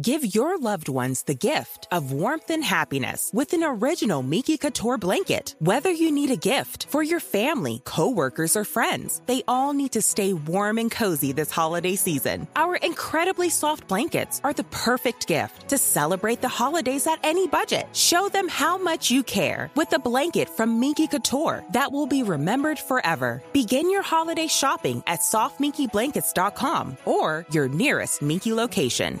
Give your loved ones the gift of warmth and happiness with an original Miki Couture blanket. Whether you need a gift for your family, coworkers, or friends, they all need to stay warm and cozy this holiday season. Our incredibly soft blankets are the perfect gift to celebrate the holidays at any budget. Show them how much you care with a blanket from Miki Couture that will be remembered forever. Begin your holiday shopping at softminkyblankets.com or your nearest Miki location.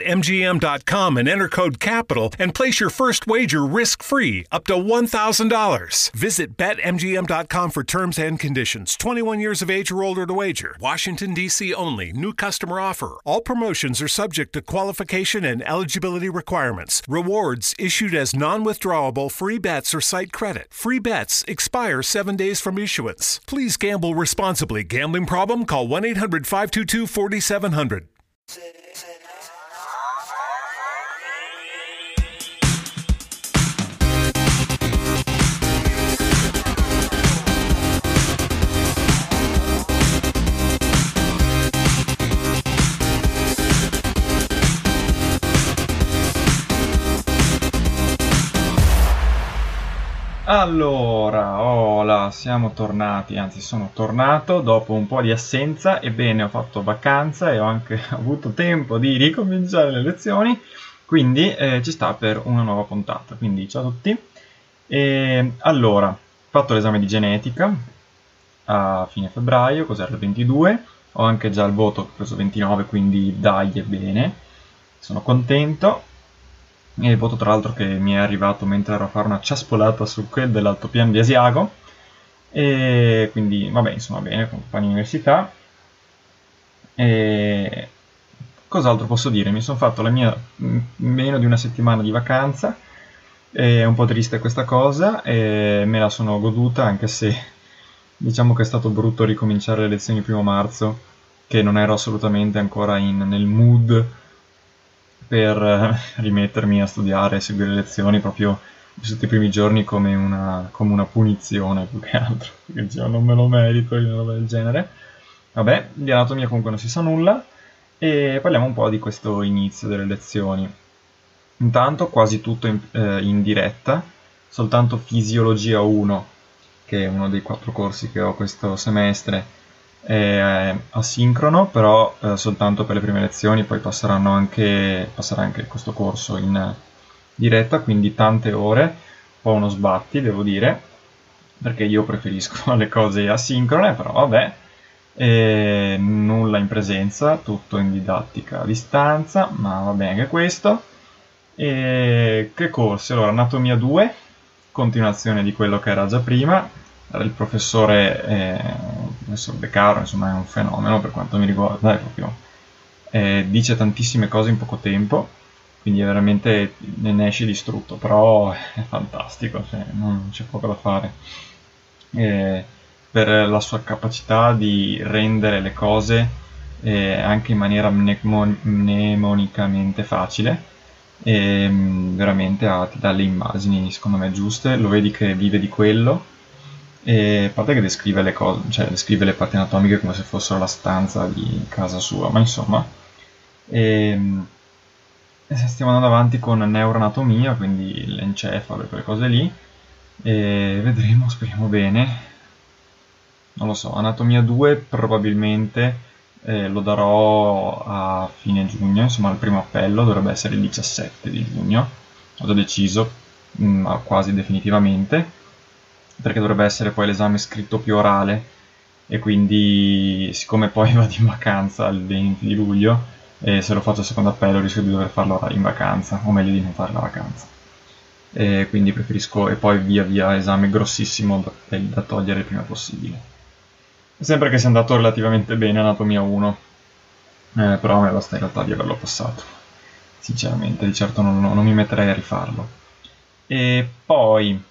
BetMGM.com and enter code CAPITAL and place your first wager risk free up to $1,000. Visit BetMGM.com for terms and conditions. 21 years of age or older to wager. Washington, D.C. only. New customer offer. All promotions are subject to qualification and eligibility requirements. Rewards issued as non withdrawable free bets or site credit. Free bets expire seven days from issuance. Please gamble responsibly. Gambling problem? Call 1 800 522 4700. Allora, hola, siamo tornati, anzi sono tornato dopo un po' di assenza, ebbene ho fatto vacanza e ho anche avuto tempo di ricominciare le lezioni, quindi eh, ci sta per una nuova puntata. Quindi ciao a tutti. E, allora, ho fatto l'esame di genetica a fine febbraio, cos'era il 22, ho anche già il voto, ho preso 29, quindi dai e bene, sono contento il voto tra l'altro che mi è arrivato mentre ero a fare una ciaspolata su quel dell'altopiano di Asiago. E quindi vabbè insomma bene compagni università. E cos'altro posso dire? Mi sono fatto la mia meno di una settimana di vacanza. È un po' triste questa cosa e me la sono goduta anche se diciamo che è stato brutto ricominciare le lezioni il primo marzo che non ero assolutamente ancora in, nel mood per eh, rimettermi a studiare e seguire le lezioni proprio vissuto i primi giorni come una, come una punizione più che altro, perché dicevo non me lo merito una roba del genere. Vabbè, di anatomia comunque non si sa nulla e parliamo un po' di questo inizio delle lezioni. Intanto quasi tutto in, eh, in diretta, soltanto Fisiologia 1, che è uno dei quattro corsi che ho questo semestre, è asincrono, però eh, soltanto per le prime lezioni, poi passeranno anche, passerà anche questo corso in diretta, quindi tante ore, un po' uno sbatti, devo dire, perché io preferisco le cose asincrone, però vabbè, e nulla in presenza, tutto in didattica a distanza, ma va bene anche questo. E che corsi? Allora, anatomia 2, continuazione di quello che era già prima, il professore, eh, professor De Caro, insomma, è un fenomeno per quanto mi riguarda, proprio, eh, dice tantissime cose in poco tempo, quindi veramente ne esce distrutto, però è fantastico, cioè, non c'è poco da fare. Eh, per la sua capacità di rendere le cose eh, anche in maniera mnemon- mnemonicamente facile, e, mm, veramente ha, ti dà le immagini secondo me giuste, lo vedi che vive di quello e a parte che descrive le cose, cioè descrive le parti anatomiche come se fossero la stanza di casa sua, ma insomma. E, e stiamo andando avanti con neuroanatomia, quindi l'encefalo e quelle cose lì. E vedremo, speriamo bene. Non lo so, anatomia 2 probabilmente eh, lo darò a fine giugno, insomma il primo appello dovrebbe essere il 17 di giugno, ho già deciso mh, mm, quasi definitivamente perché dovrebbe essere poi l'esame scritto più orale e quindi siccome poi vado in vacanza il 20 di luglio e se lo faccio a secondo appello rischio di dover farlo in vacanza o meglio di non fare la vacanza e quindi preferisco e poi via via esame grossissimo da, da togliere il prima possibile sempre che sia andato relativamente bene anatomia 1 eh, però a me basta in realtà di averlo passato, sinceramente, di certo non, non mi metterei a rifarlo. E poi,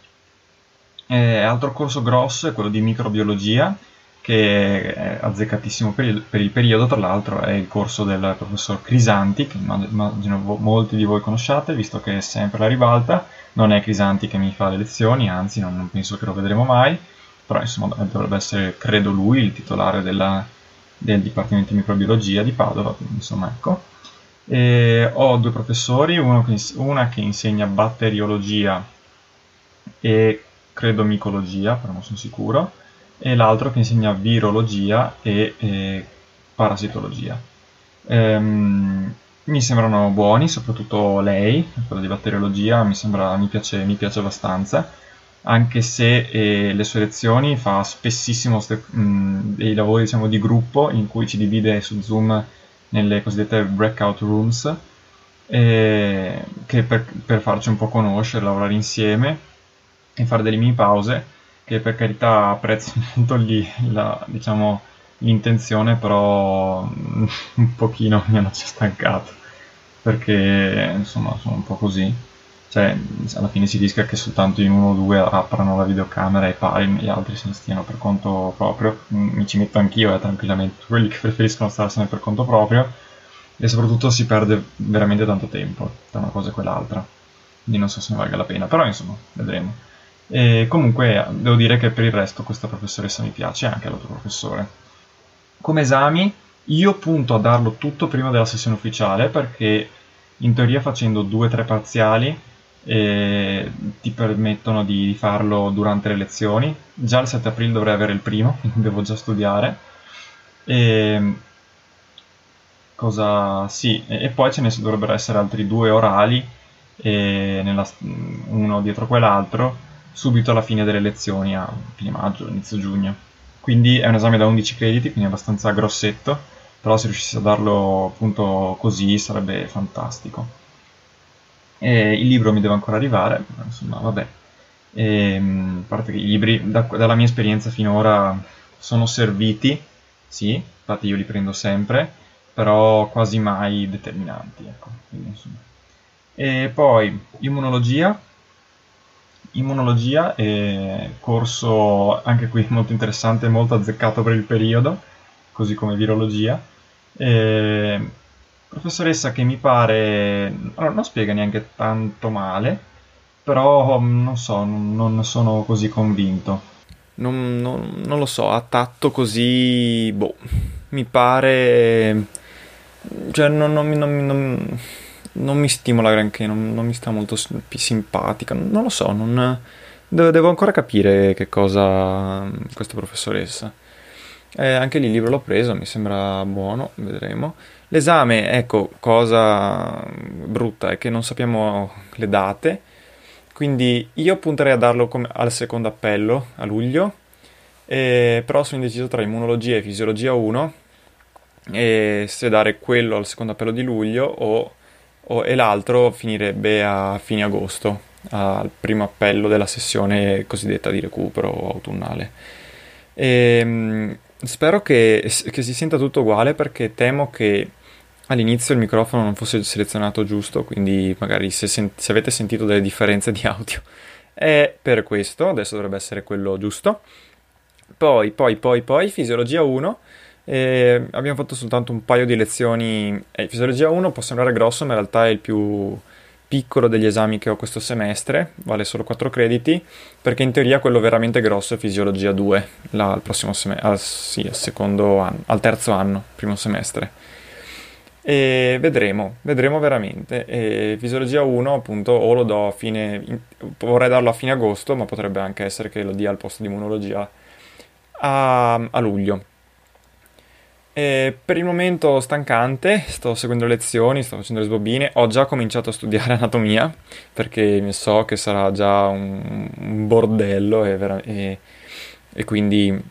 eh, altro corso grosso è quello di microbiologia, che è azzeccatissimo per il, per il, periodo, tra l'altro è il corso del professor Crisanti, che immagino molti di voi conosciate, visto che è sempre la ribalta, non è Crisanti che mi fa le lezioni, anzi non, non penso che lo vedremo mai, però insomma dovrebbe essere, credo lui, il titolare della, del Dipartimento di Microbiologia di Padova, insomma ecco. E ho due professori, che, una che insegna batteriologia e credo micologia, però non sono sicuro, e l'altro che insegna virologia e, e parasitologia. Ehm, mi sembrano buoni, soprattutto lei, quella di batteriologia, mi, sembra, mi, piace, mi piace abbastanza, anche se eh, le sue lezioni fa spessissimo mh, dei lavori diciamo, di gruppo in cui ci divide su Zoom nelle cosiddette breakout rooms, eh, che per, per farci un po' conoscere, lavorare insieme e fare delle mini pause che per carità apprezzo molto lì la, diciamo, l'intenzione, però mm, un pochino mi hanno già stancato, perché insomma sono un po' così. Cioè, alla fine si rischia che soltanto in uno o due aprano la videocamera e pari, gli altri se ne stiano per conto proprio. Mm, mi ci metto anch'io, eh, tranquillamente, quelli che preferiscono starsene per conto proprio, e soprattutto si perde veramente tanto tempo tra una cosa e quell'altra. Quindi non so se ne valga la pena, però insomma, vedremo. E comunque devo dire che per il resto questa professoressa mi piace, anche l'altro professore. Come esami, io punto a darlo tutto prima della sessione ufficiale perché in teoria facendo due o tre parziali eh, ti permettono di farlo durante le lezioni. Già il 7 aprile dovrei avere il primo, quindi devo già studiare. E, cosa sì, e, poi ce ne dovrebbero essere altri due orali, nella, uno dietro quell'altro subito alla fine delle lezioni a fine maggio, inizio giugno. Quindi è un esame da 11 crediti, quindi abbastanza grossetto, però se riuscissi a darlo appunto così sarebbe fantastico. E il libro mi deve ancora arrivare, insomma, vabbè. E, a parte che i libri, da, dalla mia esperienza finora, sono serviti, sì, infatti io li prendo sempre, però quasi mai determinanti, ecco. Quindi, e poi immunologia, immunologia e corso anche qui molto interessante, molto azzeccato per il periodo, così come virologia. E professoressa che mi pare allora, non spiega neanche tanto male, però non so, non, non sono così convinto. Non, non, non, lo so, a tatto così, boh, mi pare... Cioè, non, non, non, non mi stimola granché, non, non mi sta molto simpatica, non lo so, non, devo, ancora capire che cosa questa professoressa. Eh, anche lì il libro l'ho preso, mi sembra buono, vedremo. L'esame, ecco, cosa brutta è che non sappiamo le date, quindi io punterei a darlo come, al secondo appello, a luglio, eh, però sono indeciso tra immunologia e fisiologia 1, e se dare quello al secondo appello di luglio o e l'altro finirebbe a fine agosto, al primo appello della sessione cosiddetta di recupero autunnale. E, ehm, spero che, che, si senta tutto uguale perché temo che all'inizio il microfono non fosse selezionato giusto, quindi magari se, sen- se avete sentito delle differenze di audio è per questo, adesso dovrebbe essere quello giusto. Poi, poi, poi, poi, fisiologia 1 e abbiamo fatto soltanto un paio di lezioni. Eh, fisiologia 1 può sembrare grosso, ma in realtà è il più piccolo degli esami che ho questo semestre, vale solo 4 crediti, perché in teoria quello veramente grosso è fisiologia 2, là, al semestre, al, sì, al anno, al terzo anno, primo semestre. E vedremo, vedremo veramente. E fisiologia 1, appunto, o lo do a fine, vorrei darlo a fine agosto, ma potrebbe anche essere che lo dia al posto di immunologia a, a luglio. E per il momento stancante, sto seguendo lezioni, sto facendo le sbobine, ho già cominciato a studiare anatomia perché so che sarà già un, un bordello e, vera- e, e, quindi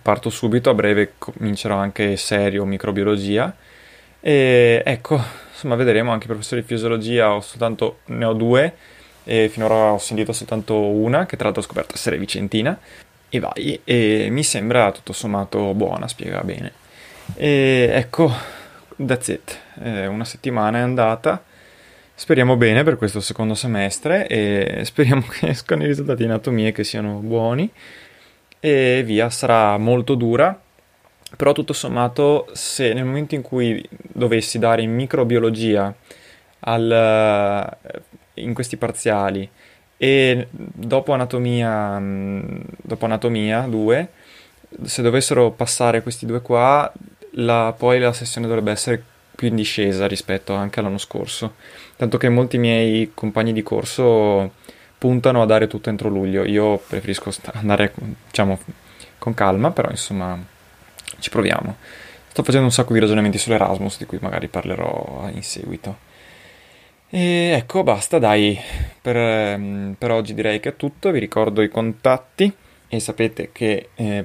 parto subito, a breve comincerò anche serio microbiologia. E ecco, insomma vedremo. Anche i professori di fisiologia, ho soltanto, ne ho due e finora ho sentito soltanto una che tra l'altro ho scoperto essere vicentina. E vai. E mi sembra tutto sommato buona, spiega bene. E ecco, that's it. Eh, una settimana è andata. Speriamo bene per questo secondo semestre e speriamo che escano i risultati in anatomia che siano buoni. E via, sarà molto dura. Però tutto sommato, se nel momento in cui dovessi dare in microbiologia al, in questi parziali e dopo anatomia, dopo anatomia 2, se dovessero passare questi due qua, la, poi la sessione dovrebbe essere più in discesa rispetto anche all'anno scorso. Tanto che molti miei compagni di corso puntano a dare tutto entro luglio. Io preferisco andare, diciamo, con calma, però insomma ci proviamo. Sto facendo un sacco di ragionamenti sull'Erasmus, di cui magari parlerò in seguito. E ecco, basta, dai. Per, per oggi direi che è tutto. Vi ricordo i contatti e sapete che eh,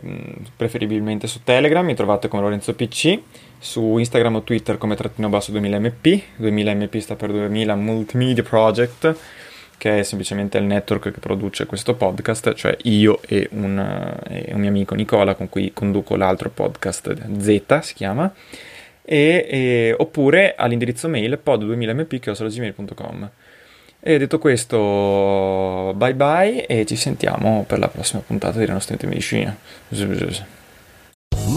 preferibilmente su Telegram mi trovate come Lorenzo PC, su Instagram o Twitter come trattino basso 2000mp, 2000mp sta per 2000 Multimedia Project, che è semplicemente il network che produce questo podcast, cioè io e un, e un mio amico Nicola con cui conduco l'altro podcast Z si chiama, e, e, oppure all'indirizzo mail pod2000mp.gmail.com. E detto questo, bye bye e ci sentiamo per la prossima puntata di nostra medicina.